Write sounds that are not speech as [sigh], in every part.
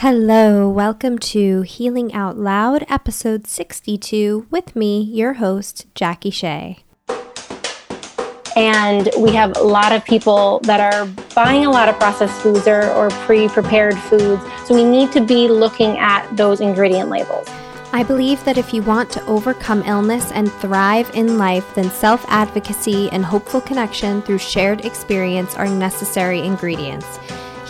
Hello, welcome to Healing Out Loud, episode 62, with me, your host, Jackie Shea. And we have a lot of people that are buying a lot of processed foods or, or pre prepared foods. So we need to be looking at those ingredient labels. I believe that if you want to overcome illness and thrive in life, then self advocacy and hopeful connection through shared experience are necessary ingredients.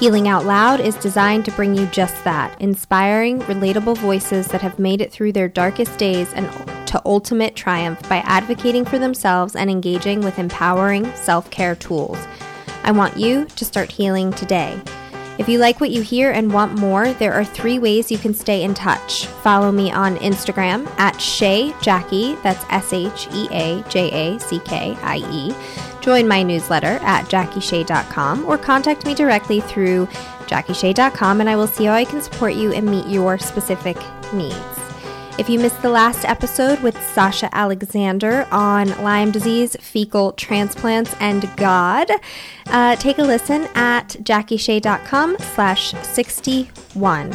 Healing Out Loud is designed to bring you just that inspiring, relatable voices that have made it through their darkest days and to ultimate triumph by advocating for themselves and engaging with empowering self care tools. I want you to start healing today. If you like what you hear and want more, there are three ways you can stay in touch. Follow me on Instagram at Shea Jackie, that's S H E A J A C K I E. Join my newsletter at jackieshea.com or contact me directly through jackieshea.com and I will see how I can support you and meet your specific needs. If you missed the last episode with Sasha Alexander on Lyme disease, fecal transplants, and God, uh, take a listen at jackieshea.com slash 61.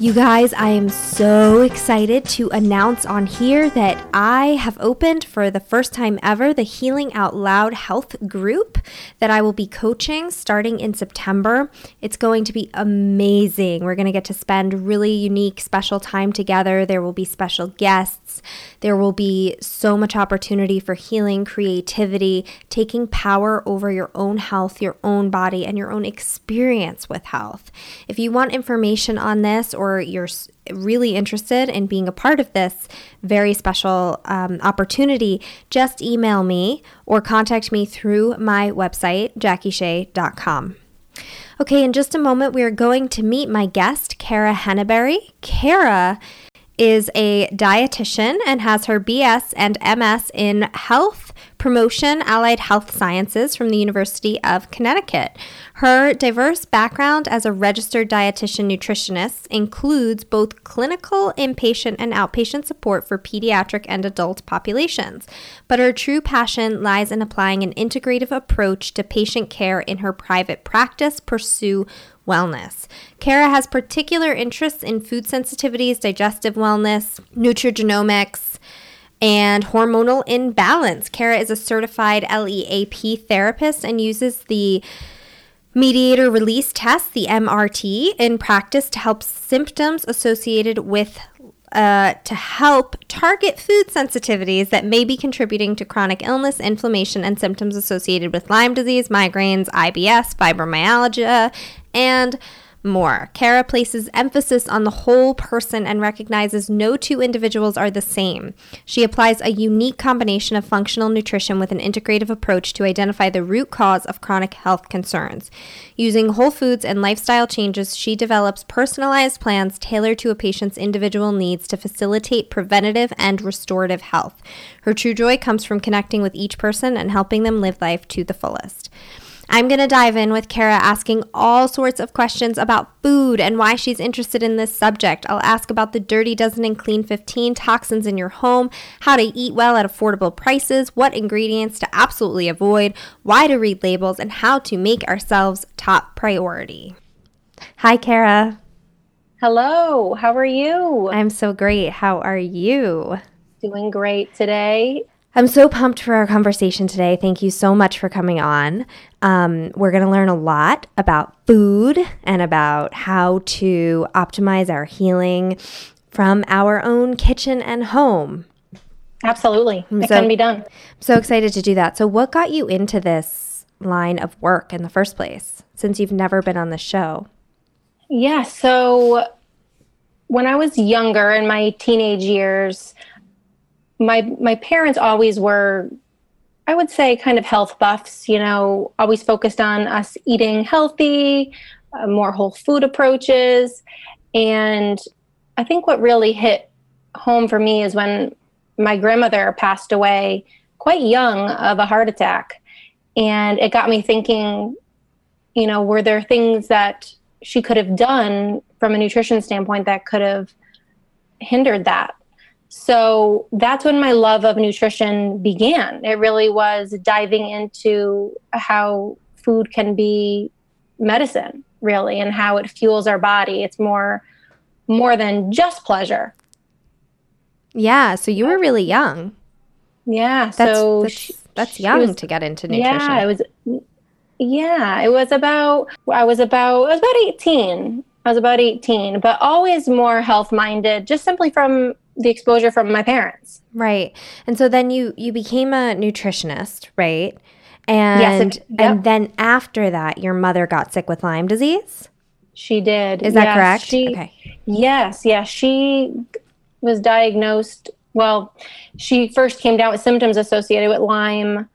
You guys, I am so excited to announce on here that I have opened for the first time ever the Healing Out Loud Health Group that I will be coaching starting in September. It's going to be amazing. We're going to get to spend really unique, special time together. There will be special guests. There will be so much opportunity for healing, creativity, taking power over your own health, your own body, and your own experience with health. If you want information on this or or you're really interested in being a part of this very special um, opportunity, just email me or contact me through my website, jackieshea.com. Okay, in just a moment, we are going to meet my guest, Kara Henneberry. Kara is a dietitian and has her BS and MS in health promotion allied health sciences from the University of Connecticut. Her diverse background as a registered dietitian nutritionist includes both clinical, inpatient, and outpatient support for pediatric and adult populations. But her true passion lies in applying an integrative approach to patient care in her private practice, Pursue wellness. Kara has particular interests in food sensitivities, digestive wellness, nutrigenomics, and hormonal imbalance. Kara is a certified LEAP therapist and uses the mediator release test, the MRT, in practice to help symptoms associated with uh, to help target food sensitivities that may be contributing to chronic illness, inflammation, and symptoms associated with Lyme disease, migraines, IBS, fibromyalgia, and more. Kara places emphasis on the whole person and recognizes no two individuals are the same. She applies a unique combination of functional nutrition with an integrative approach to identify the root cause of chronic health concerns. Using whole foods and lifestyle changes, she develops personalized plans tailored to a patient's individual needs to facilitate preventative and restorative health. Her true joy comes from connecting with each person and helping them live life to the fullest. I'm going to dive in with Kara asking all sorts of questions about food and why she's interested in this subject. I'll ask about the Dirty Dozen and Clean 15 toxins in your home, how to eat well at affordable prices, what ingredients to absolutely avoid, why to read labels, and how to make ourselves top priority. Hi, Kara. Hello, how are you? I'm so great. How are you? Doing great today. I'm so pumped for our conversation today. Thank you so much for coming on. Um, we're going to learn a lot about food and about how to optimize our healing from our own kitchen and home. Absolutely. I'm it so, can be done. I'm so excited to do that. So, what got you into this line of work in the first place since you've never been on the show? Yeah. So, when I was younger in my teenage years, my my parents always were I would say kind of health buffs, you know, always focused on us eating healthy, uh, more whole food approaches. And I think what really hit home for me is when my grandmother passed away quite young of a heart attack. And it got me thinking, you know, were there things that she could have done from a nutrition standpoint that could have hindered that? So that's when my love of nutrition began. It really was diving into how food can be medicine really and how it fuels our body. It's more more than just pleasure. Yeah, so you were really young. Yeah, That's so that's, she- that's young was- to get into nutrition. Yeah, it was. Yeah, it was about. I was about. I was about eighteen. I was about eighteen, but always more health minded, just simply from the exposure from my parents. Right. And so then you you became a nutritionist, right? Yes, And it- yep. and then after that your mother got sick with Lyme disease? She did. Is that Yes, correct? She, okay. Yes, yes. She was diagnosed. Well, she first came down with symptoms associated with Lyme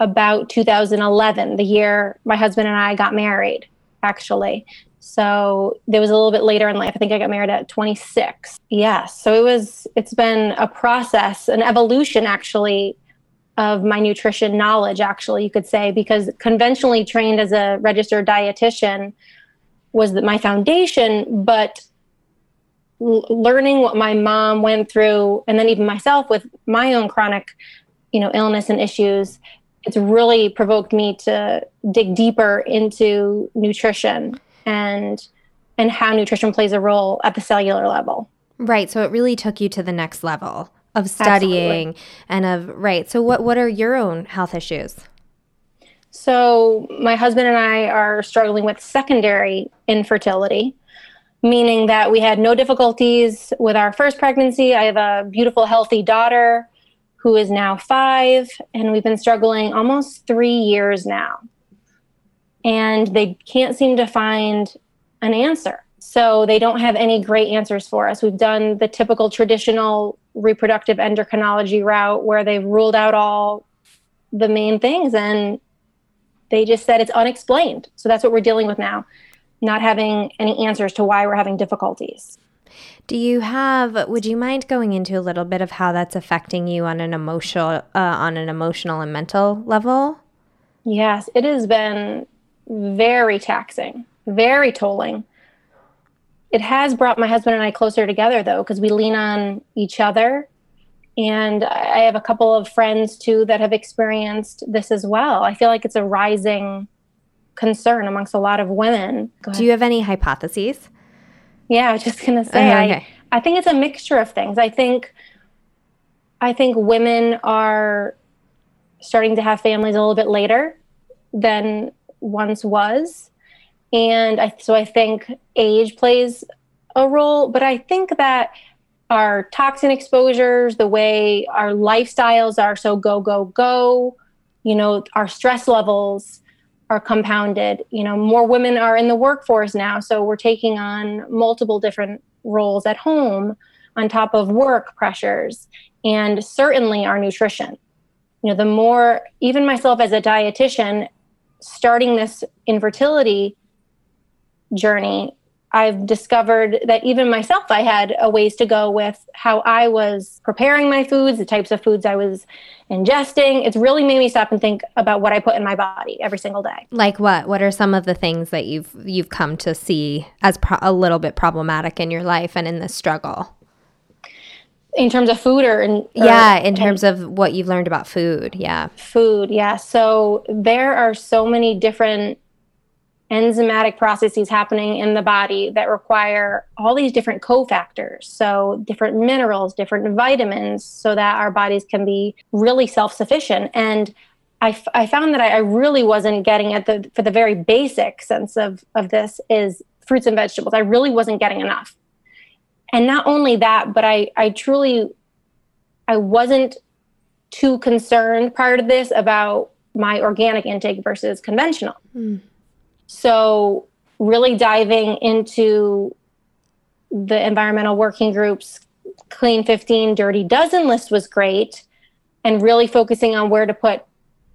about 2011, the year my husband and I got married, actually. So there was a little bit later in life. I think I got married at 26. Yes. So it was, it's been a process, an evolution actually of my nutrition knowledge, actually, you could say, because conventionally trained as a registered dietitian was my foundation, but l- learning what my mom went through and then even myself with my own chronic you know illness and issues it's really provoked me to dig deeper into nutrition and and how nutrition plays a role at the cellular level Right. So it really took you to the next level of studying and of right. So what what are your own health issues? So, my husband and I are struggling with secondary infertility, meaning that we had no difficulties with our first pregnancy. I have a beautiful, healthy daughter who is now five, and we've been struggling almost three years now. And they can't seem to find an answer. So, they don't have any great answers for us. We've done the typical traditional reproductive endocrinology route where they've ruled out all the main things and they just said it's unexplained. So that's what we're dealing with now, not having any answers to why we're having difficulties. Do you have would you mind going into a little bit of how that's affecting you on an emotional uh, on an emotional and mental level? Yes, it has been very taxing, very tolling. It has brought my husband and I closer together though, because we lean on each other. And I have a couple of friends too that have experienced this as well. I feel like it's a rising concern amongst a lot of women. Do you have any hypotheses? Yeah, I was just gonna say Uh, I. I think it's a mixture of things. I think I think women are starting to have families a little bit later than once was. And I so I think age plays a role, but I think that our toxin exposures, the way our lifestyles are so go, go, go, you know, our stress levels are compounded. You know, more women are in the workforce now, so we're taking on multiple different roles at home on top of work pressures and certainly our nutrition. You know, the more even myself as a dietitian starting this infertility journey, I've discovered that even myself, I had a ways to go with how I was preparing my foods, the types of foods I was ingesting. It's really made me stop and think about what I put in my body every single day. Like what? What are some of the things that you've you've come to see as pro- a little bit problematic in your life and in this struggle? In terms of food or in or yeah, in terms of what you've learned about food. Yeah. food, yeah. So there are so many different enzymatic processes happening in the body that require all these different cofactors. So different minerals, different vitamins, so that our bodies can be really self-sufficient. And I, f- I found that I, I really wasn't getting at the for the very basic sense of of this is fruits and vegetables. I really wasn't getting enough. And not only that, but I I truly I wasn't too concerned prior to this about my organic intake versus conventional. Mm. So, really diving into the environmental working groups, Clean 15, Dirty Dozen list was great, and really focusing on where to put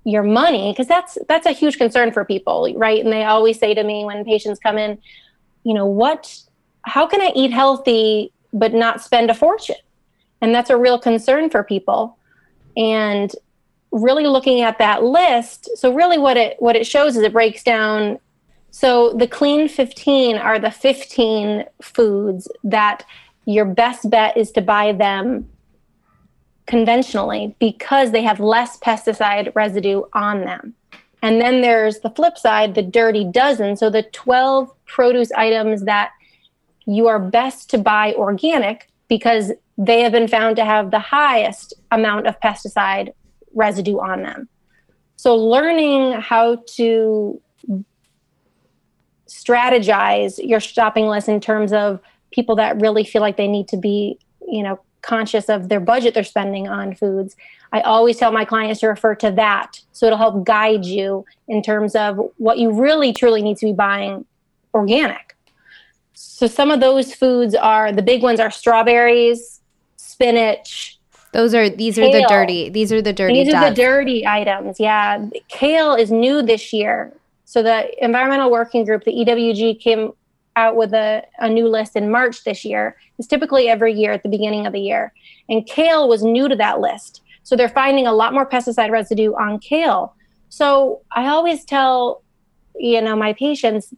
your money because that's that's a huge concern for people, right? And they always say to me when patients come in, you know, what how can I eat healthy but not spend a fortune? And that's a real concern for people. And really looking at that list, so really what it what it shows is it breaks down so the clean 15 are the 15 foods that your best bet is to buy them conventionally because they have less pesticide residue on them. And then there's the flip side, the dirty dozen. So the 12 produce items that you are best to buy organic because they have been found to have the highest amount of pesticide residue on them. So learning how to strategize your shopping list in terms of people that really feel like they need to be, you know, conscious of their budget they're spending on foods. I always tell my clients to refer to that. So it'll help guide you in terms of what you really truly need to be buying organic. So some of those foods are the big ones are strawberries, spinach. Those are these kale. are the dirty. These are the dirty. These are the dirty items. Yeah, kale is new this year. So the environmental working group, the EWG, came out with a, a new list in March this year. It's typically every year at the beginning of the year. And kale was new to that list. So they're finding a lot more pesticide residue on kale. So I always tell, you know, my patients,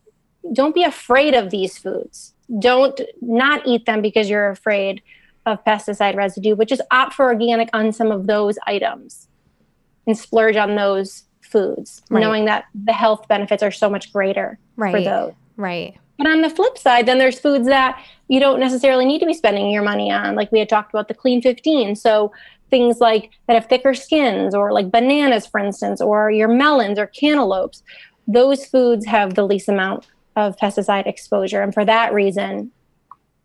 don't be afraid of these foods. Don't not eat them because you're afraid of pesticide residue, but just opt for organic on some of those items and splurge on those foods, right. knowing that the health benefits are so much greater right. for those. Right. But on the flip side, then there's foods that you don't necessarily need to be spending your money on. Like we had talked about the clean 15. So things like that have thicker skins or like bananas, for instance, or your melons or cantaloupes. Those foods have the least amount of pesticide exposure. And for that reason,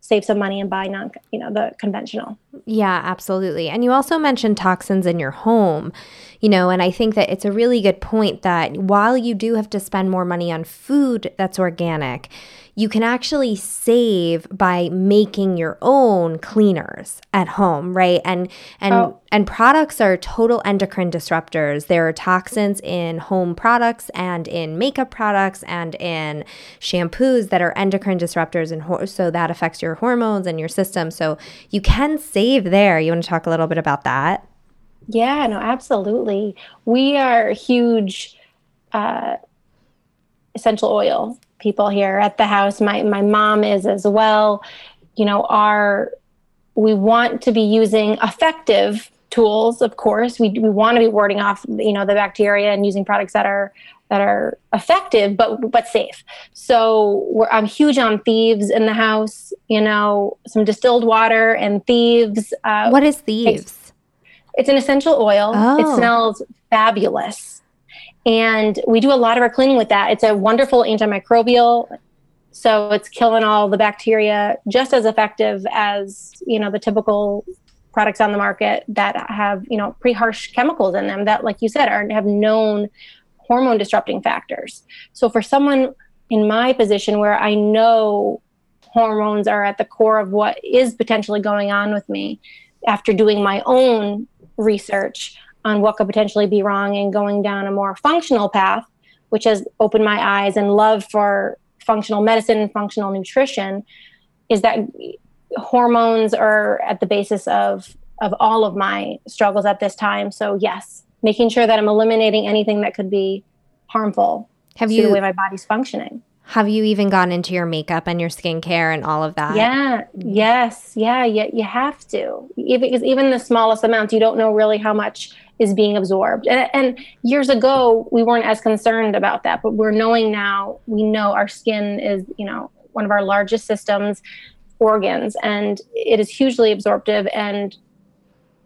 save some money and buy non you know the conventional yeah absolutely and you also mentioned toxins in your home you know and i think that it's a really good point that while you do have to spend more money on food that's organic you can actually save by making your own cleaners at home, right? And and oh. and products are total endocrine disruptors. There are toxins in home products and in makeup products and in shampoos that are endocrine disruptors and ho- so that affects your hormones and your system. So you can save there. You want to talk a little bit about that? Yeah, no, absolutely. We are huge uh, essential oil people here at the house. My my mom is as well. You know, our we want to be using effective tools. Of course, we we want to be warding off you know the bacteria and using products that are that are effective but but safe. So I'm huge on thieves in the house. You know, some distilled water and thieves. Uh, what is thieves? It's, it's an essential oil. Oh. It smells fabulous. And we do a lot of our cleaning with that. It's a wonderful antimicrobial. So it's killing all the bacteria just as effective as, you know, the typical products on the market that have, you know, pretty harsh chemicals in them that, like you said, are have known hormone disrupting factors. So for someone in my position where I know hormones are at the core of what is potentially going on with me after doing my own research, on what could potentially be wrong and going down a more functional path, which has opened my eyes and love for functional medicine and functional nutrition, is that hormones are at the basis of of all of my struggles at this time. So yes, making sure that I'm eliminating anything that could be harmful have you, to the way my body's functioning. Have you even gone into your makeup and your skincare and all of that? Yeah. Yes. Yeah. Yeah. You have to. Even, because even the smallest amounts, you don't know really how much is being absorbed. And, and, years ago, we weren't as concerned about that, but we're knowing now, we know our skin is, you know, one of our largest systems, organs, and it is hugely absorptive. And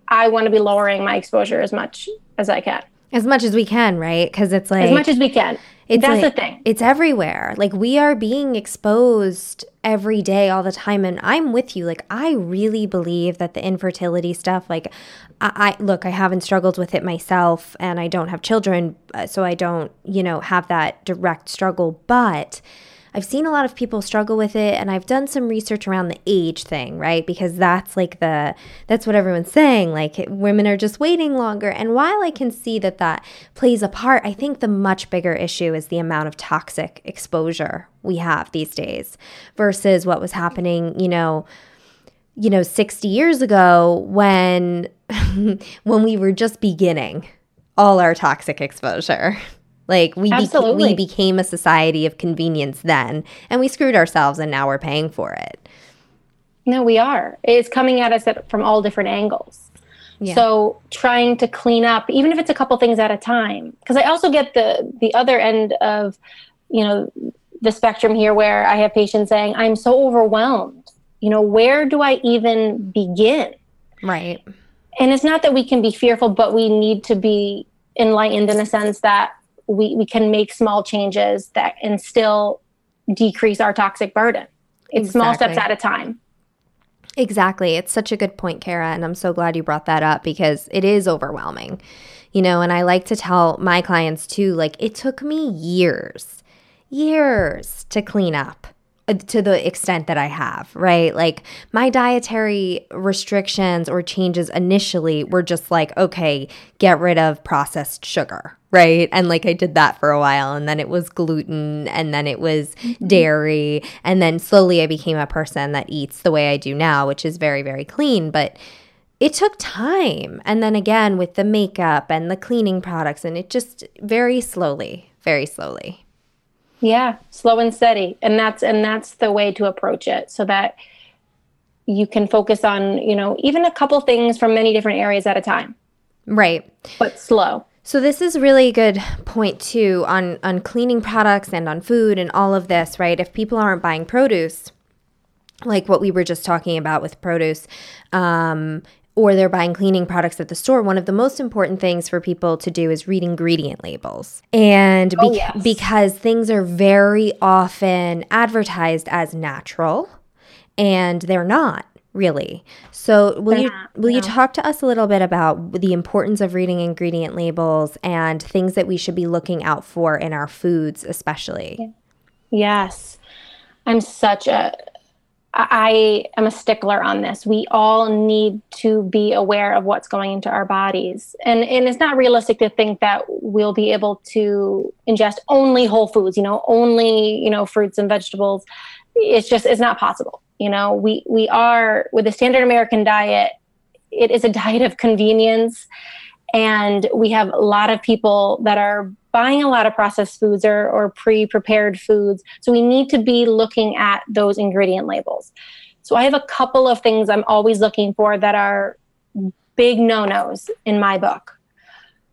I want to be lowering my exposure as much as I can. As much as we can, right? Because it's like as much as we can. It's That's like, the thing. It's everywhere. Like we are being exposed every day, all the time. And I'm with you. Like I really believe that the infertility stuff, like I, I look, I haven't struggled with it myself and I don't have children, uh, so I don't, you know, have that direct struggle. But I've seen a lot of people struggle with it and I've done some research around the age thing, right? Because that's like the that's what everyone's saying, like women are just waiting longer. And while I can see that that plays a part, I think the much bigger issue is the amount of toxic exposure we have these days versus what was happening, you know, you know 60 years ago when [laughs] when we were just beginning all our toxic exposure [laughs] like we beca- we became a society of convenience then, and we screwed ourselves, and now we're paying for it. No, we are. It's coming at us at, from all different angles. Yeah. So trying to clean up, even if it's a couple things at a time, because I also get the the other end of, you know, the spectrum here where I have patients saying, "I'm so overwhelmed. You know, where do I even begin?" Right. And it's not that we can be fearful, but we need to be enlightened in a sense that we we can make small changes that and still decrease our toxic burden. It's exactly. small steps at a time. Exactly. It's such a good point, Kara. And I'm so glad you brought that up because it is overwhelming, you know. And I like to tell my clients too, like, it took me years, years to clean up to the extent that I have, right? Like my dietary restrictions or changes initially were just like, okay, get rid of processed sugar, right? And like I did that for a while and then it was gluten and then it was mm-hmm. dairy and then slowly I became a person that eats the way I do now, which is very very clean, but it took time. And then again with the makeup and the cleaning products and it just very slowly, very slowly. Yeah, slow and steady. And that's and that's the way to approach it so that you can focus on, you know, even a couple things from many different areas at a time. Right. But slow. So this is really a good point too on on cleaning products and on food and all of this, right? If people aren't buying produce, like what we were just talking about with produce, um, or they're buying cleaning products at the store, one of the most important things for people to do is read ingredient labels. And oh, be- oh, yes. because things are very often advertised as natural and they're not really. So will you will you talk to us a little bit about the importance of reading ingredient labels and things that we should be looking out for in our foods especially? Yes. I'm such a I am a stickler on this. We all need to be aware of what's going into our bodies. And, and it's not realistic to think that we'll be able to ingest only whole foods, you know, only, you know, fruits and vegetables. It's just, it's not possible. You know, we, we are with the standard American diet, it is a diet of convenience. And we have a lot of people that are buying a lot of processed foods or, or pre prepared foods. So we need to be looking at those ingredient labels. So I have a couple of things I'm always looking for that are big no nos in my book.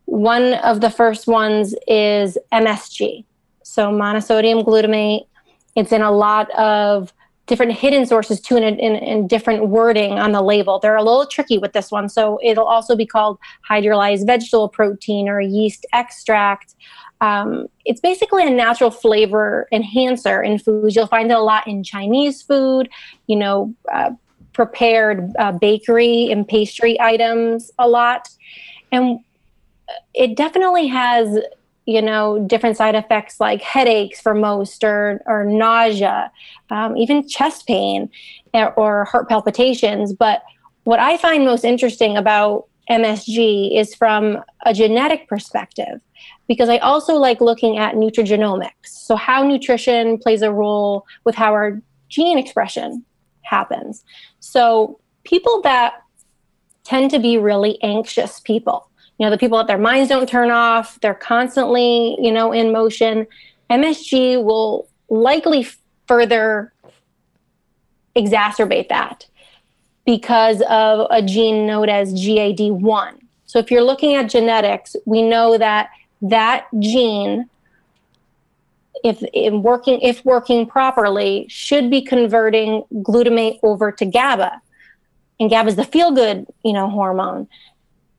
One of the first ones is MSG, so monosodium glutamate. It's in a lot of different hidden sources too in, in, in, different wording on the label. They're a little tricky with this one. So it'll also be called hydrolyzed vegetable protein or yeast extract. Um, it's basically a natural flavor enhancer in foods. You'll find it a lot in Chinese food, you know, uh, prepared uh, bakery and pastry items a lot. And it definitely has you know different side effects like headaches for most or or nausea um, even chest pain eh, or heart palpitations. But what i find most interesting about msg is from a genetic perspective because i also like looking at nutrigenomics. So how nutrition plays a role with how our gene expression happens. So people that tend to be really anxious people you know the people that their minds don't turn off they're constantly you know in motion. Msg will likely further exacerbate that because of a gene known as gad1 so if you're looking at genetics we know that that gene if in working if working properly should be converting glutamate over to GABA. And GABA is the feel good you know hormone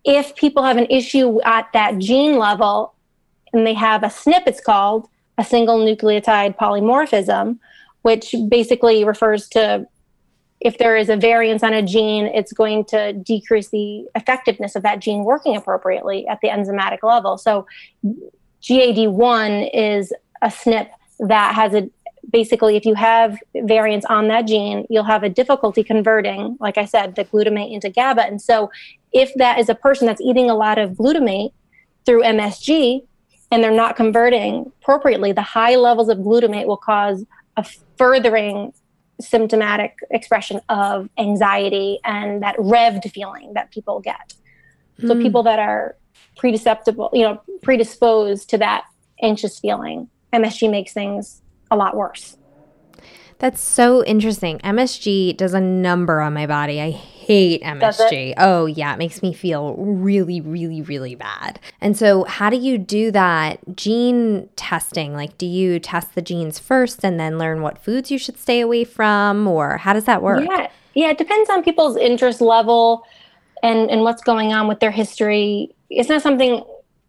if people have an issue at that gene level and they have a SNP, it's called a single nucleotide polymorphism, which basically refers to if there is a variance on a gene, it's going to decrease the effectiveness of that gene working appropriately at the enzymatic level. So, GAD1 is a SNP that has a basically, if you have variants on that gene, you'll have a difficulty converting, like I said, the glutamate into GABA. And so, if that is a person that's eating a lot of glutamate through MSG and they're not converting appropriately, the high levels of glutamate will cause a furthering symptomatic expression of anxiety and that revved feeling that people get. Mm. So, people that are predisceptible, you know, predisposed to that anxious feeling, MSG makes things a lot worse. That's so interesting. MSG does a number on my body. I hate MSG. Oh, yeah. It makes me feel really, really, really bad. And so, how do you do that gene testing? Like, do you test the genes first and then learn what foods you should stay away from? Or how does that work? Yeah. Yeah. It depends on people's interest level and, and what's going on with their history. It's not something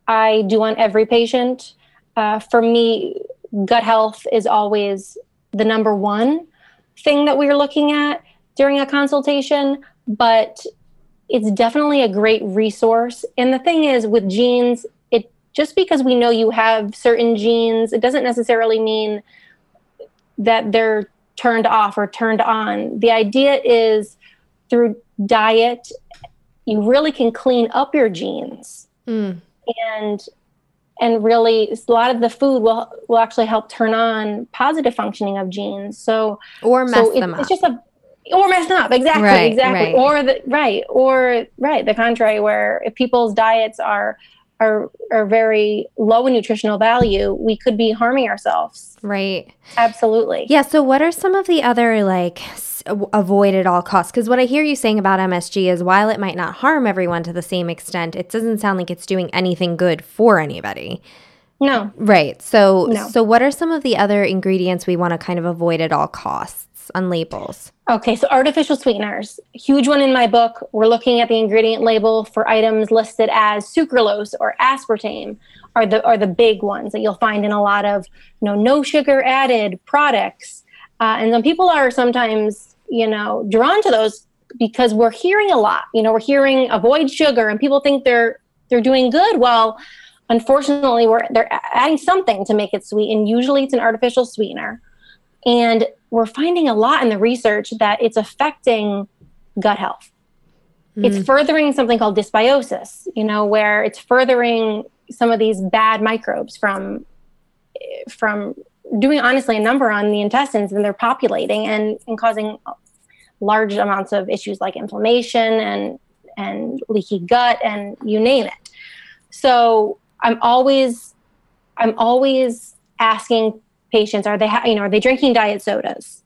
I do on every patient. Uh, for me, gut health is always the number one thing that we're looking at during a consultation, but it's definitely a great resource. And the thing is, with genes, it just because we know you have certain genes, it doesn't necessarily mean that they're turned off or turned on. The idea is through diet, you really can clean up your genes. Mm. And and really a lot of the food will will actually help turn on positive functioning of genes. So or mess so them up. it's just a or mess them up. Exactly right, exactly. right. or the right or right the contrary where if people's diets are are are very low in nutritional value we could be harming ourselves. Right. Absolutely. Yeah so what are some of the other like avoid at all costs? Because what i hear you saying about msg is while it might not harm everyone to the same extent it doesn't sound like it's doing anything good for anybody. No. Right. So no. so what are some of the other ingredients we want to kind of avoid at all costs on labels okay so artificial sweeteners huge one in my book we're looking at the ingredient label for items listed as sucralose or aspartame are the are the big ones that you'll find in a lot of you know no sugar added products uh, and some people are sometimes you know, drawn to those because we're hearing a lot. You know, we're hearing avoid sugar and people think they're they're doing good. Well, unfortunately, we're they're adding something to make it sweet and usually it's an artificial sweetener. And we're finding a lot in the research that it's affecting gut health. Mm. It's furthering something called dysbiosis, you know, where it's furthering some of these bad microbes from from doing honestly a number on the intestines and they're populating and, and causing large amounts of issues like inflammation and and leaky gut and you name it. So I'm always I'm always asking patients are they ha- you know are they drinking diet sodas?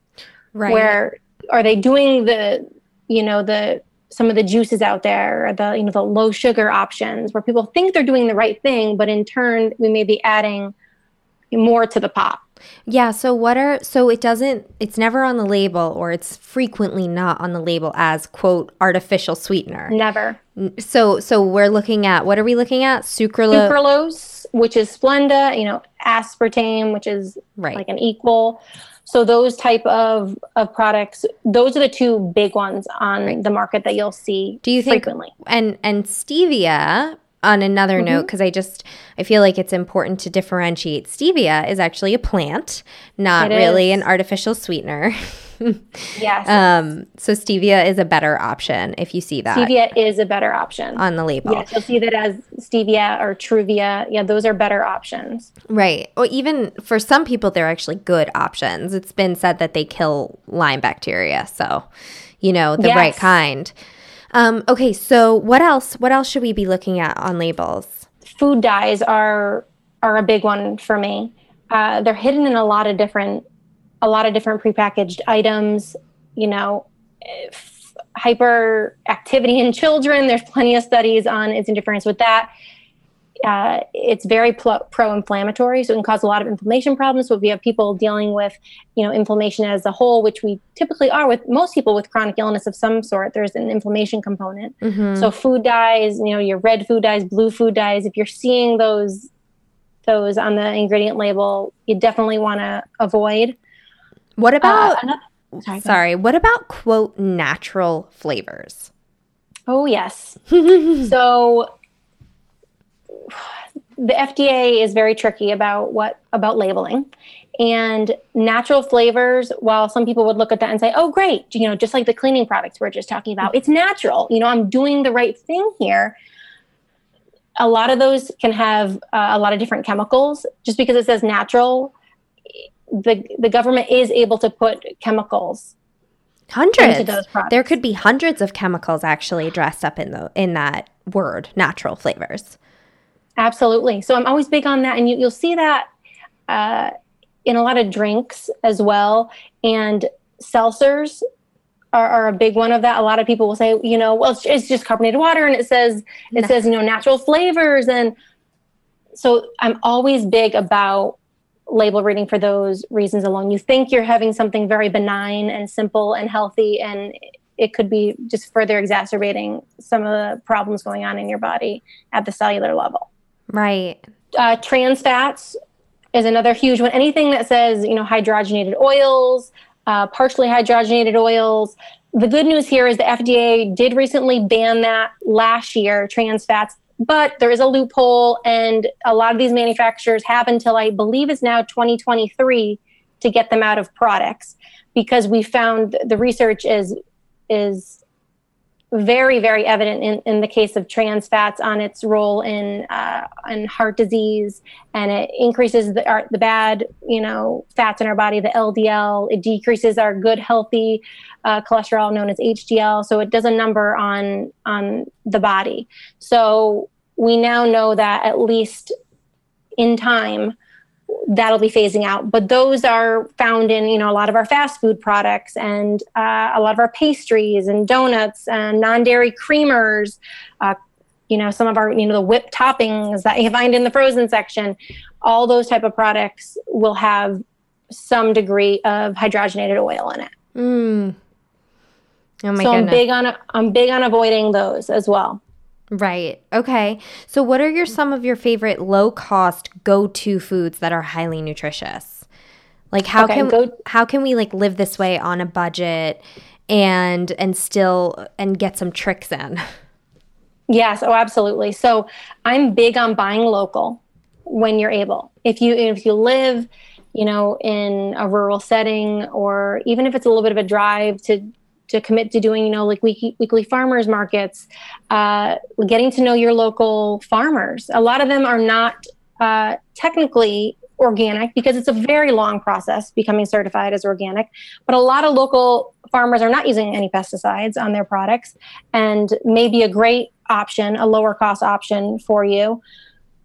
Right. Where are they doing the you know the some of the juices out there or the you know the low sugar options where people think they're doing the right thing but in turn we may be adding more to the pot yeah. So what are so it doesn't it's never on the label or it's frequently not on the label as quote artificial sweetener. Never. So so we're looking at what are we looking at? Sucralose. Sucralose, which is Splenda, you know, aspartame, which is right. like an equal. So those type of, of products, those are the two big ones on right. the market that you'll see. Do you think frequently. and and stevia on another mm-hmm. note because i just i feel like it's important to differentiate stevia is actually a plant not really an artificial sweetener [laughs] [laughs] yes um so stevia is a better option if you see that stevia is a better option on the label yes you'll see that as stevia or truvia yeah those are better options right or even for some people they're actually good options it's been said that they kill lyme bacteria so you know the yes. right kind um, okay, so what else? What else should we be looking at on labels? Food dyes are are a big one for me. Uh, they're hidden in a lot of different a lot of different prepackaged items. You know, hyperactivity in children. There's plenty of studies on its interference with that uh, it's very pro-inflammatory, so it can cause a lot of inflammation problems. So if you have people dealing with, you know, inflammation as a whole, which we typically are with most people with chronic illness of some sort, there's an inflammation component. Mm-hmm. So food dyes, you know, your red food dyes, blue food dyes. If you're seeing those those on the ingredient label, you definitely want to avoid. What uh, about? Uh, another, sorry, sorry what about quote natural flavors? Oh yes. [laughs] so the FDA is very tricky about what about labeling. And natural flavors, while some people would look at that and say, "Oh, great," you know, just like the cleaning products we're just talking about, it's natural. You know, I'm doing the right thing here. A lot of those can have uh, a lot of different chemicals. Just because it says natural, the the government is able to put chemicals hundreds there could be hundreds of chemicals actually dressed up in the in that word natural flavors Absolutely. So I'm always big on that. And you, will see that uh, in a lot of drinks as well. And seltzers are, are, a big one of that. A lot of people will say, you know, well, it's, it's just carbonated water, and it says it no. says you know natural flavors, and so I'm always big about label reading for those reasons alone. You think you're having something very benign and simple and healthy, and it could be just further exacerbating some of the problems going on in your body at the cellular level. Right. Uh, trans fats is another huge one. Anything that says, you know, hydrogenated oils, uh, partially hydrogenated oils. The good news here is the FDA did recently ban that last year, trans fats, but there is a loophole, and a lot of these manufacturers have until I believe it's now 2023 to get them out of products because we found the research is is very, very evident in, in the case of trans fats on its role in uh, in heart disease, and it increases the our, the bad, you know, fats in our body, the LDL. It decreases our good, healthy uh, cholesterol, known as HDL. So it does a number on on the body. So we now know that at least in time that'll be phasing out. But those are found in, you know, a lot of our fast food products and uh, a lot of our pastries and donuts and non-dairy creamers. Uh, you know, some of our, you know, the whipped toppings that you find in the frozen section. All those type of products will have some degree of hydrogenated oil in it. Mm. Oh my so goodness. I'm big on I'm big on avoiding those as well. Right. Okay. So what are your some of your favorite low cost go to foods that are highly nutritious? Like how okay, can go- how can we like live this way on a budget and and still and get some tricks in? Yes, oh absolutely. So I'm big on buying local when you're able. If you if you live, you know, in a rural setting or even if it's a little bit of a drive to to commit to doing, you know, like weekly, weekly farmers markets, uh, getting to know your local farmers. A lot of them are not uh, technically organic because it's a very long process becoming certified as organic. But a lot of local farmers are not using any pesticides on their products and may be a great option, a lower cost option for you.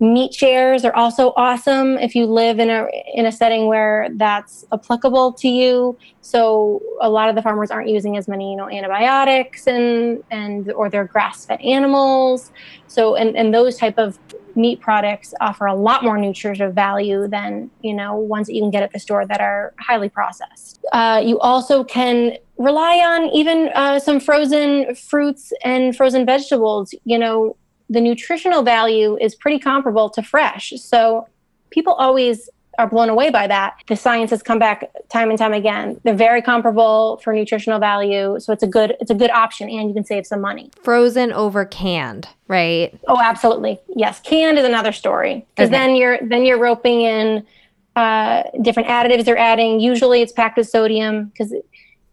Meat shares are also awesome if you live in a in a setting where that's applicable to you. So a lot of the farmers aren't using as many, you know, antibiotics and and or they're grass-fed animals. So and and those type of meat products offer a lot more nutritive value than you know ones that you can get at the store that are highly processed. Uh, you also can rely on even uh, some frozen fruits and frozen vegetables. You know, the nutritional value is pretty comparable to fresh. So people always are blown away by that. The science has come back time and time again. They're very comparable for nutritional value, so it's a good it's a good option and you can save some money. Frozen over canned, right? Oh, absolutely. Yes, canned is another story because okay. then you're then you're roping in uh, different additives they're adding. Usually it's packed with sodium because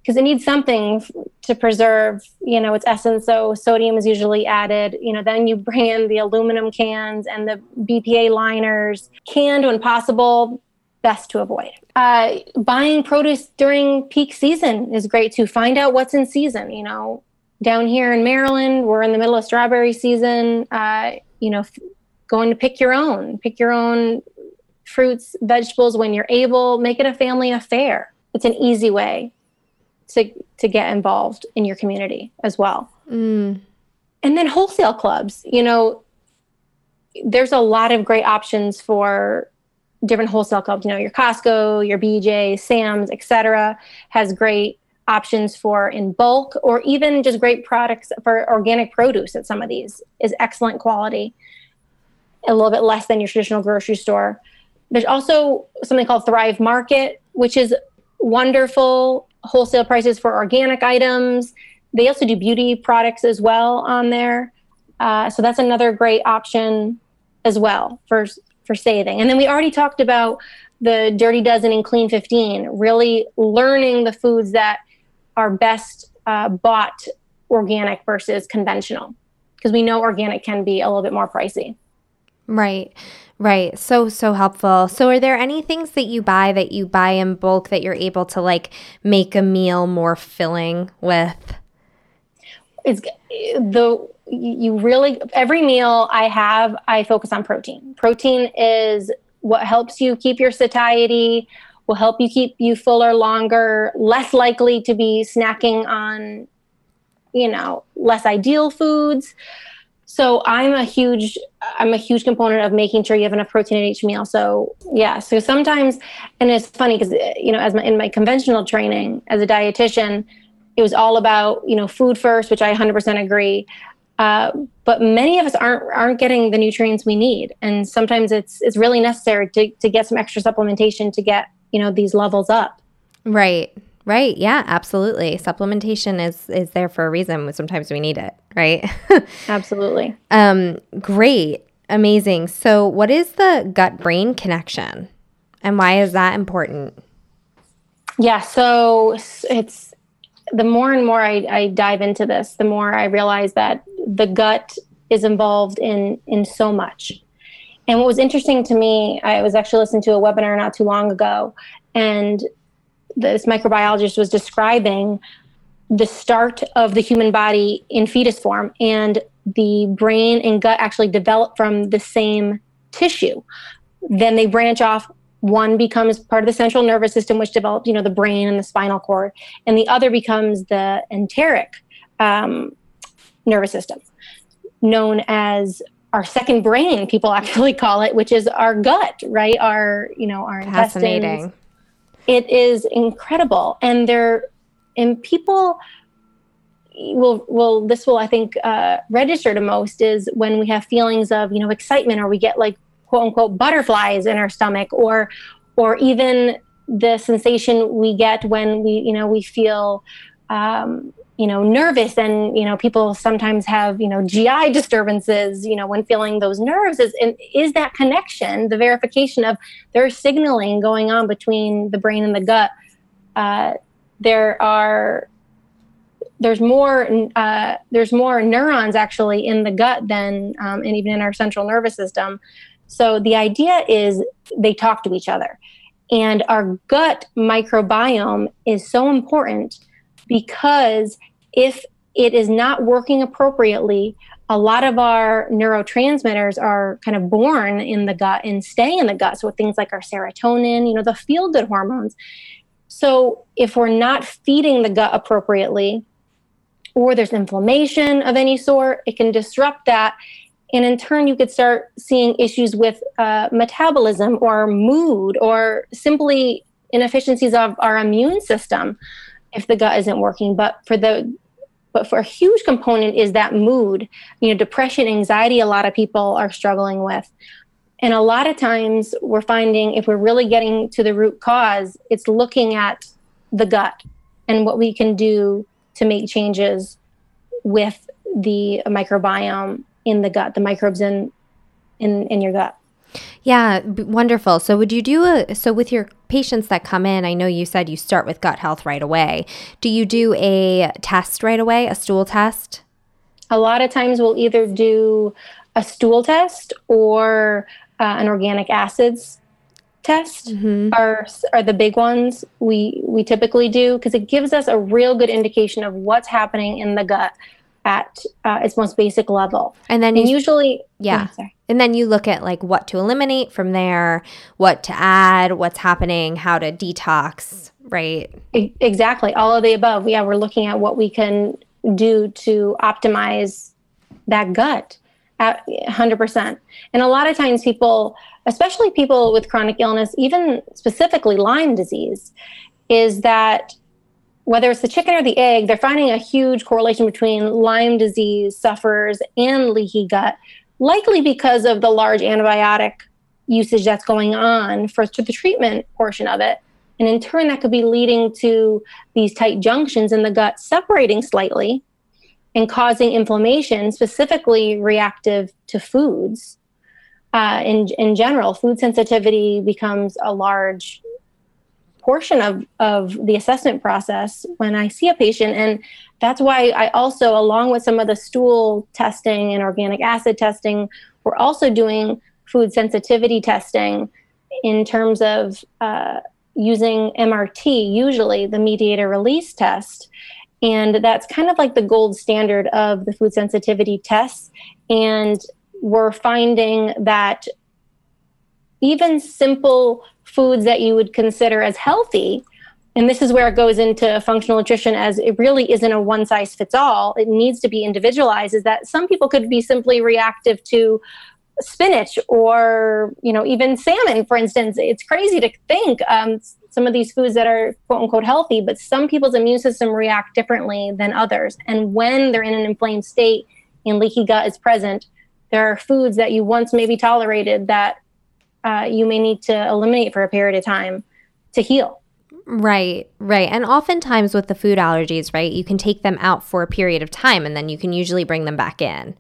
because it needs something to preserve you know its essence. So sodium is usually added you know then you bring in the aluminum cans and the bpa liners canned when possible best to avoid. Uh, buying produce during peak season is great to find out what's in season you know. Down here in maryland we're in the middle of strawberry season uh, you know f- going to pick your own. Pick your own fruits vegetables when you're able. Make it a family affair. It's an easy way to to get involved in your community as well. Mm. And then wholesale clubs, you know, there's a lot of great options for different wholesale clubs. You know, your Costco, your BJ, Sam's, etc., has great options for in bulk or even just great products for organic produce at some of these is excellent quality a little bit less than your traditional grocery store there's also something called thrive market which is wonderful wholesale prices for organic items. They also do beauty products as well on there. Uh, so that's another great option as well for for saving. And then we already talked about the Dirty Dozen and Clean 15, really learning the foods that are best uh, bought organic versus conventional, because we know organic can be a little bit more pricey. Right. Right. So, so helpful. So, are there any things that you buy that you buy in bulk that you're able to like make a meal more filling with? It's the, you really, every meal I have, I focus on protein. Protein is what helps you keep your satiety, will help you keep you fuller longer, less likely to be snacking on, you know, less ideal foods. So I'm a huge I'm a huge component of making sure you have enough protein at each meal. So yeah, so sometimes and it's funny because you know as my, in my conventional training as a dietitian, it was all about you know food first, which I 100% agree. Uh, but many of us aren't aren't getting the nutrients we need, and sometimes it's it's really necessary to to get some extra supplementation to get you know these levels up. Right. Right. Yeah, absolutely. Supplementation is is there for a reason. Sometimes we need it, right? [laughs] absolutely. Um great. Amazing. So, what is the gut brain connection? And why is that important? Yeah, so it's the more and more I, I dive into this, the more I realize that the gut is involved in in so much. And what was interesting to me, I was actually listening to a webinar not too long ago, and this microbiologist was describing the start of the human body in fetus form and the brain and gut actually develop from the same tissue. Then they branch off. One becomes part of the central nervous system which develops you know the brain and the spinal cord and the other becomes the enteric um, nervous system known as our second brain people [laughs] actually call it which is our gut right? Our you know our intestines it is incredible. And they're and people will will this will i think uh, register to most is when we have feelings of you know excitement or we get like quote unquote butterflies in our stomach or or even the sensation we get when we you know we feel um, you know nervous and you know people sometimes have you know gi disturbances you know when feeling those nerves is and is that connection the verification of there's signaling going on between the brain and the gut uh, there are there's more uh, there's more neurons actually in the gut than um, and even in our central nervous system. So the idea is they talk to each other. And our gut microbiome is so important because if it is not working appropriately, a lot of our neurotransmitters are kind of born in the gut and stay in the gut. So things like our serotonin, you know, the feel good hormones. So if we're not feeding the gut appropriately, or there's inflammation of any sort, it can disrupt that. And in turn, you could start seeing issues with uh, metabolism or mood or simply inefficiencies of our immune system if the gut isn't working. But for the but for a huge component is that mood, you know, depression, anxiety, a lot of people are struggling with. And a lot of times we're finding if we're really getting to the root cause, it's looking at the gut and what we can do to make changes with the microbiome in the gut, the microbes in in, in your gut. Yeah, b- wonderful. So, would you do a so with your patients that come in? I know you said you start with gut health right away. Do you do a test right away, a stool test? A lot of times, we'll either do a stool test or uh, an organic acids test mm-hmm. are are the big ones we we typically do because it gives us a real good indication of what's happening in the gut at uh, its most basic level. And then and you, usually, yeah. Oh, and then you look at like what to eliminate from there, what to add, what's happening, how to detox, right? Exactly. All of the above. Yeah, we're looking at what we can do to optimize that gut at 100%. And a lot of times people, especially people with chronic illness, even specifically Lyme disease, is that whether it's the chicken or the egg, they're finding a huge correlation between Lyme disease sufferers and leaky gut, likely because of the large antibiotic usage that's going on for the treatment portion of it. And in turn, that could be leading to these tight junctions in the gut separating slightly and causing inflammation, specifically reactive to foods. Uh, in, in general, food sensitivity becomes a large portion of, of the assessment process when I see a patient. And that's why I also, along with some of the stool testing and organic acid testing, we're also doing food sensitivity testing in terms of uh, using MRT, usually the mediator release test. And that's kind of like the gold standard of the food sensitivity tests. And we're finding that even simple foods that you would consider as healthy. And this is where it goes into functional nutrition as it really isn't a one size fits all. It needs to be individualized is that some people could be simply reactive to spinach or you know even salmon for instance. It's crazy to think um, some of these foods that are quote unquote healthy but some people's immune system react differently than others. And when they're in an inflamed state and leaky gut is present there are foods that you once maybe tolerated that uh, you may need to eliminate for a period of time to heal Right, right. And oftentimes with the food allergies, right, you can take them out for a period of time and then you can usually bring them back in.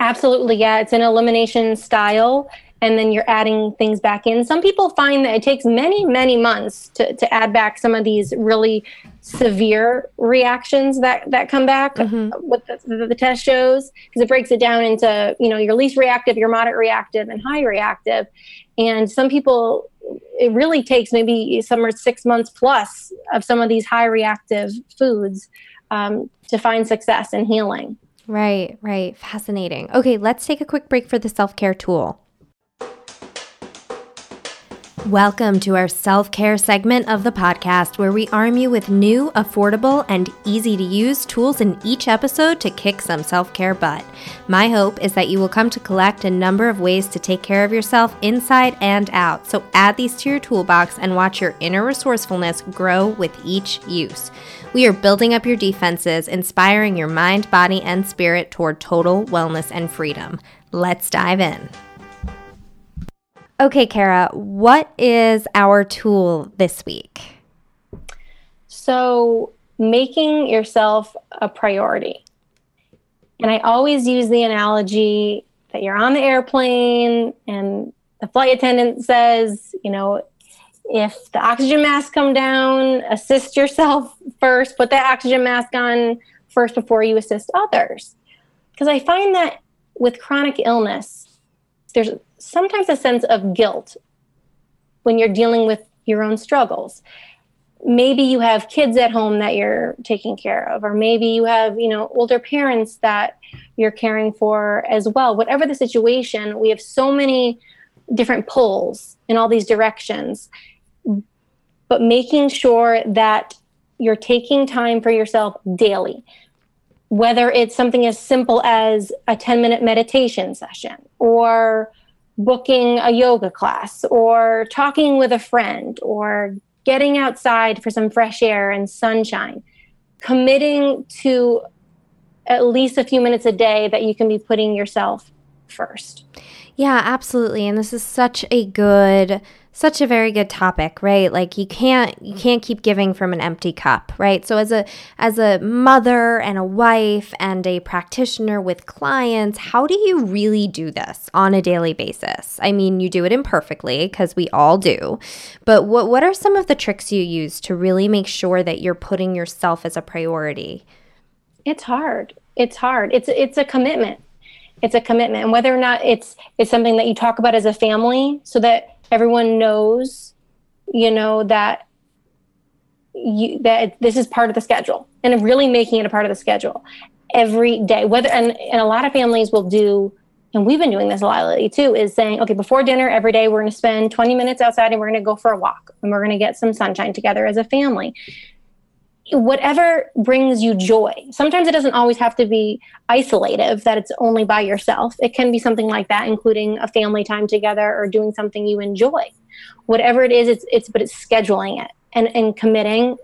Absolutely. Yeah. It's an elimination style. And then you're adding things back in. Some people find that it takes many, many months to, to add back some of these really severe reactions that, that come back mm-hmm. what the, the, the test shows because it breaks it down into, you know, your least reactive, your moderate reactive, and high reactive. And some people it really takes maybe some six months plus of some of these high reactive foods um, to find success in healing. Right, right. Fascinating. Okay, let's take a quick break for the self care tool. Welcome to our self care segment of the podcast, where we arm you with new, affordable, and easy to use tools in each episode to kick some self care butt. My hope is that you will come to collect a number of ways to take care of yourself inside and out. So add these to your toolbox and watch your inner resourcefulness grow with each use. We are building up your defenses, inspiring your mind, body, and spirit toward total wellness and freedom. Let's dive in. Okay, Kara, what is our tool this week? So, making yourself a priority. And I always use the analogy that you're on the airplane and the flight attendant says, you know, if the oxygen mask come down, assist yourself [laughs] first, put that oxygen mask on first before you assist others. Because I find that with chronic illness, there's sometimes a sense of guilt when you're dealing with your own struggles. Maybe you have kids at home that you're taking care of or maybe you have you know older parents that you're caring for as well. Whatever the situation we have so many different pulls in all these directions. But making sure that you're taking time for yourself daily whether it's something as simple as a 10 minute meditation session or booking a yoga class or talking with a friend or getting outside for some fresh air and sunshine, committing to at least a few minutes a day that you can be putting yourself first. Yeah, absolutely. And this is such a good such a very good topic, right? Like you can't you can't keep giving from an empty cup, right? So as a as a mother and a wife and a practitioner with clients, how do you really do this on a daily basis? I mean, you do it imperfectly because we all do. But what what are some of the tricks you use to really make sure that you're putting yourself as a priority? It's hard. It's hard. It's it's a commitment. It's a commitment. And whether or not it's it's something that you talk about as a family so that everyone knows you know that you that this is part of the schedule and really making it a part of the schedule every day whether and, and a lot of families will do and we've been doing this a lot lately too is saying okay before dinner every day we're going to spend 20 minutes outside and we're going to go for a walk and we're going to get some sunshine together as a family whatever brings you joy. Sometimes it doesn't always have to be isolative, that it's only by yourself. It can be something like that, including a family time together or doing something you enjoy. Whatever it is, it's, it's but it's scheduling it and, and committing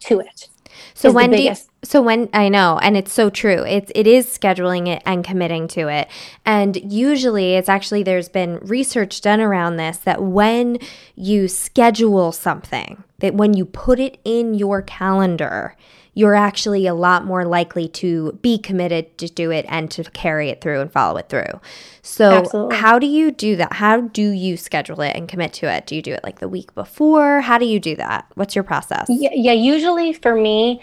to it. So when do you, so when I know and it's so true. It's it is scheduling it and committing to it. And usually it's actually there's been research done around this that when you schedule something, that when you put it in your calendar, you're actually a lot more likely to be committed to do it and to carry it through and follow it through. So, Absolutely. how do you do that? How do you schedule it and commit to it? Do you do it like the week before? How do you do that? What's your process? Yeah, yeah usually for me,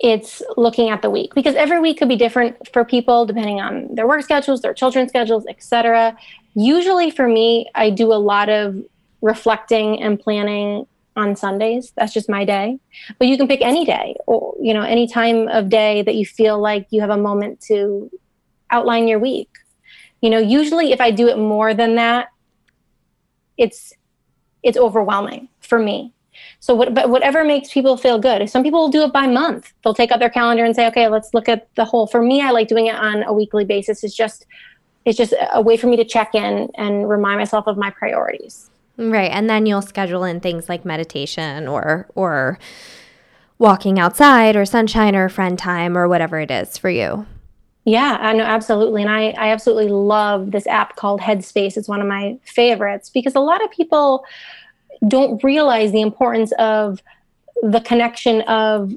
it's looking at the week because every week could be different for people depending on their work schedules, their children's schedules, etc. Usually for me, I do a lot of reflecting and planning on Sundays. That's just my day. But you can pick any day or, you know, any time of day that you feel like you have a moment to outline your week. You know, usually if I do it more than that, it's it's overwhelming for me. So what, but whatever makes people feel good. Some people will do it by month. They'll take out their calendar and say, okay, let's look at the whole. For me, I like doing it on a weekly basis. It's just, it's just a way for me to check in and remind myself of my priorities. Right, and then you'll schedule in things like meditation or or walking outside or sunshine or friend time or whatever it is for you. Yeah, I know absolutely. And I, I absolutely love this app called Headspace. It's one of my favorites because a lot of people don't realize the importance of the connection of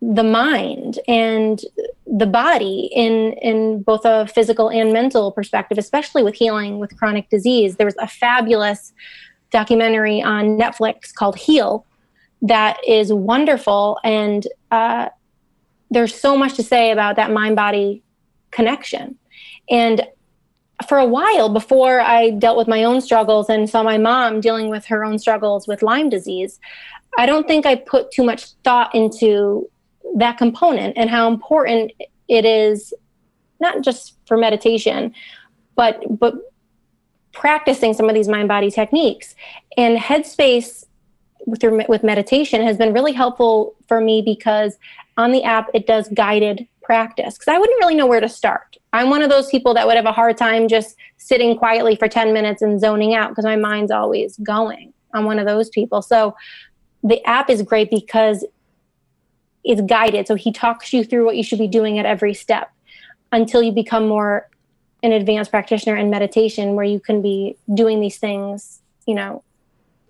the mind and the body in in both a physical and mental perspective especially with healing with chronic disease. There was a fabulous documentary on netflix called heal that is wonderful. And uh, there's so much to say about that mind body connection. And for a while before I dealt with my own struggles and saw my mom dealing with her own struggles with Lyme disease, I don't think I put too much thought into that component and how important it is not just for meditation, but but practicing some of these mind body techniques. And Headspace with, with meditation has been really helpful for me because on the app it does guided practice because I wouldn't really know where to start. I'm one of those people that would have a hard time just sitting quietly for 10 minutes and zoning out because my mind's always going. I'm one of those people. So the app is great because it's guided. So he talks you through what you should be doing at every step until you become more an advanced practitioner in meditation where you can be doing these things, you know,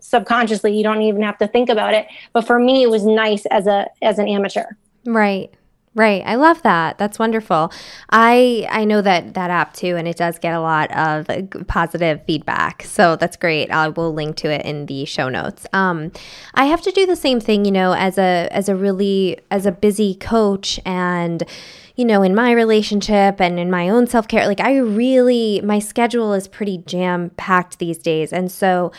subconsciously. You don't even have to think about it. But for me it was nice as a as an amateur. Right. Right. I love that. That's wonderful. I I know that that app too and it does get a lot of positive feedback. So that's great. I will link to it in the show notes. Um I have to do the same thing, you know, as a as a really as a busy coach and you know, in my relationship and in my own self-care, like I really my schedule is pretty jam packed these days. And so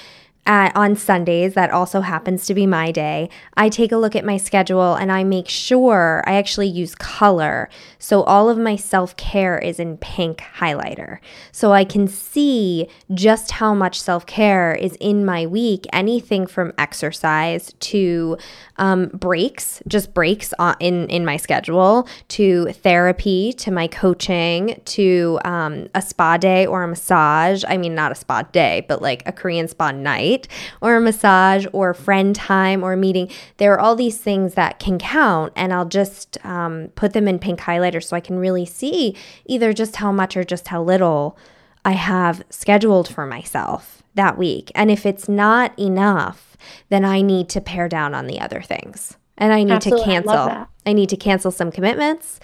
on Sundays, that also happens to be my day, I take a look at my schedule and I make sure I actually use color. So all of my self care is in pink highlighter. So I can see just how much self care is in my week, anything from exercise to um, breaks, just breaks in, in my schedule, to therapy, to my coaching, to um, a spa day or a massage. I mean, not a spa day, but like a Korean spa night or a massage or friend time or meeting. There are all these things that can count, and I'll just um, put them in pink highlighter so I can really see either just how much or just how little I have scheduled for myself that week. And if it's not enough, then I need to pare down on the other things. And I need Absolutely. to cancel. I, I need to cancel some commitments.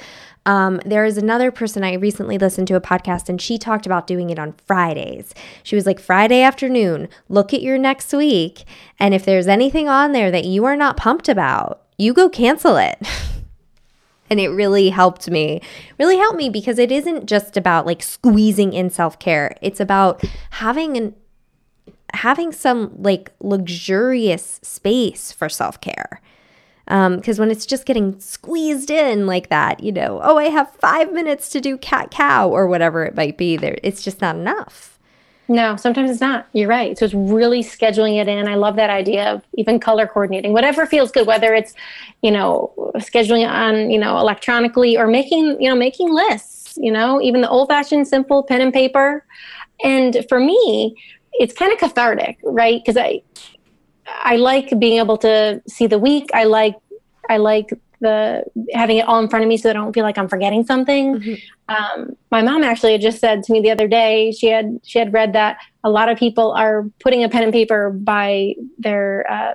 Um, there is another person I recently listened to a podcast and she talked about doing it on Fridays. She was like, Friday afternoon, look at your next week. And if there's anything on there that you are not pumped about, you go cancel it. [laughs] and it really helped me really helped me because it isn't just about like squeezing in self-care it's about having an having some like luxurious space for self care. Because um, when it's just getting squeezed in like that, you know, oh, I have five minutes to do cat cow or whatever it might be, there, it's just not enough. No, sometimes it's not. You're right. So it's really scheduling it in. I love that idea of even color coordinating, whatever feels good, whether it's, you know, scheduling on, you know, electronically or making, you know, making lists, you know, even the old fashioned simple pen and paper. And for me, it's kind of cathartic, right? Because I I like being able to see the week. I like I like the having it all in front of me so I don't feel like I'm forgetting something. Mm-hmm. Um, my mom actually had just said to me the other day she had she had read that a lot of people are putting a pen and paper by their uh,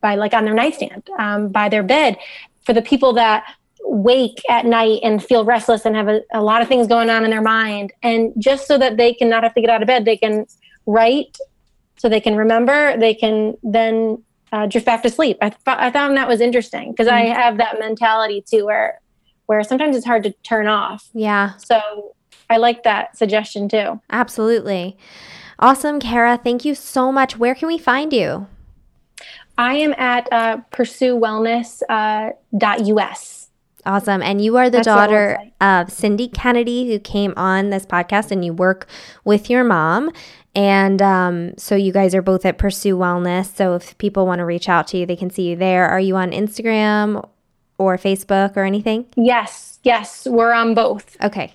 by like on their nightstand um, by their bed for the people that wake at night and feel restless and have a, a lot of things going on in their mind and just so that they can not have to get out of bed they can write so they can remember, they can then uh, drift back to sleep. I, th- I found that was interesting because mm-hmm. I have that mentality too, where where sometimes it's hard to turn off. Yeah. So I like that suggestion too. Absolutely. Awesome, Kara. Thank you so much. Where can we find you? I am at uh, pursuewellness.us. Uh, Awesome. And you are the That's daughter of Cindy Kennedy, who came on this podcast, and you work with your mom. And um, so you guys are both at Pursue Wellness. So if people want to reach out to you, they can see you there. Are you on Instagram or Facebook or anything? Yes, yes, we're on both. Okay,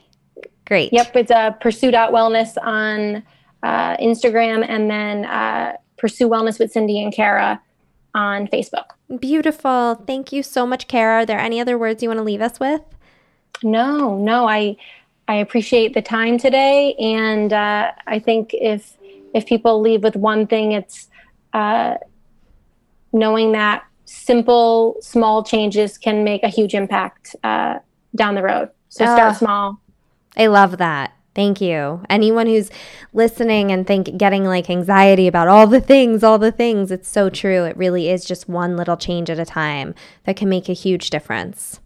great. Yep, it's a Pursue.wellness on uh, Instagram and then uh, Pursue Wellness with Cindy and Kara on Facebook. Beautiful. Thank you so much, Kara. Are there any other words you want to leave us with? No, no, I I appreciate the time today, and uh, I think if if people leave with one thing, it's uh, knowing that simple, small changes can make a huge impact uh, down the road. So Ah. start small. I love that. Thank you. Anyone who's listening and think getting like anxiety about all the things, all the things, it's so true. It really is just one little change at a time that can make a huge difference.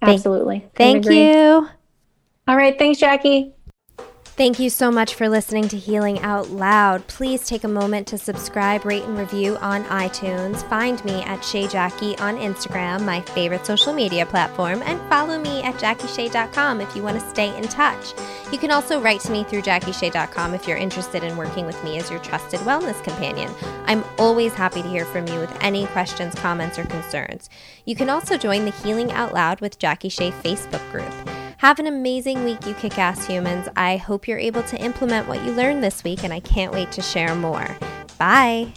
Absolutely. Thank agree. you. All right. Thanks, Jackie. Thank you so much for listening to Healing Out Loud. Please take a moment to subscribe, rate, and review on iTunes. Find me at Shay Jackie on Instagram, my favorite social media platform, and follow me at JackieShay.com if you want to stay in touch. You can also write to me through JackieShay.com if you're interested in working with me as your trusted wellness companion. I'm always happy to hear from you with any questions, comments, or concerns. You can also join the Healing Out Loud with Jackie Shay Facebook group. Have an amazing week, you kick ass humans. I hope you're able to implement what you learned this week, and I can't wait to share more. Bye.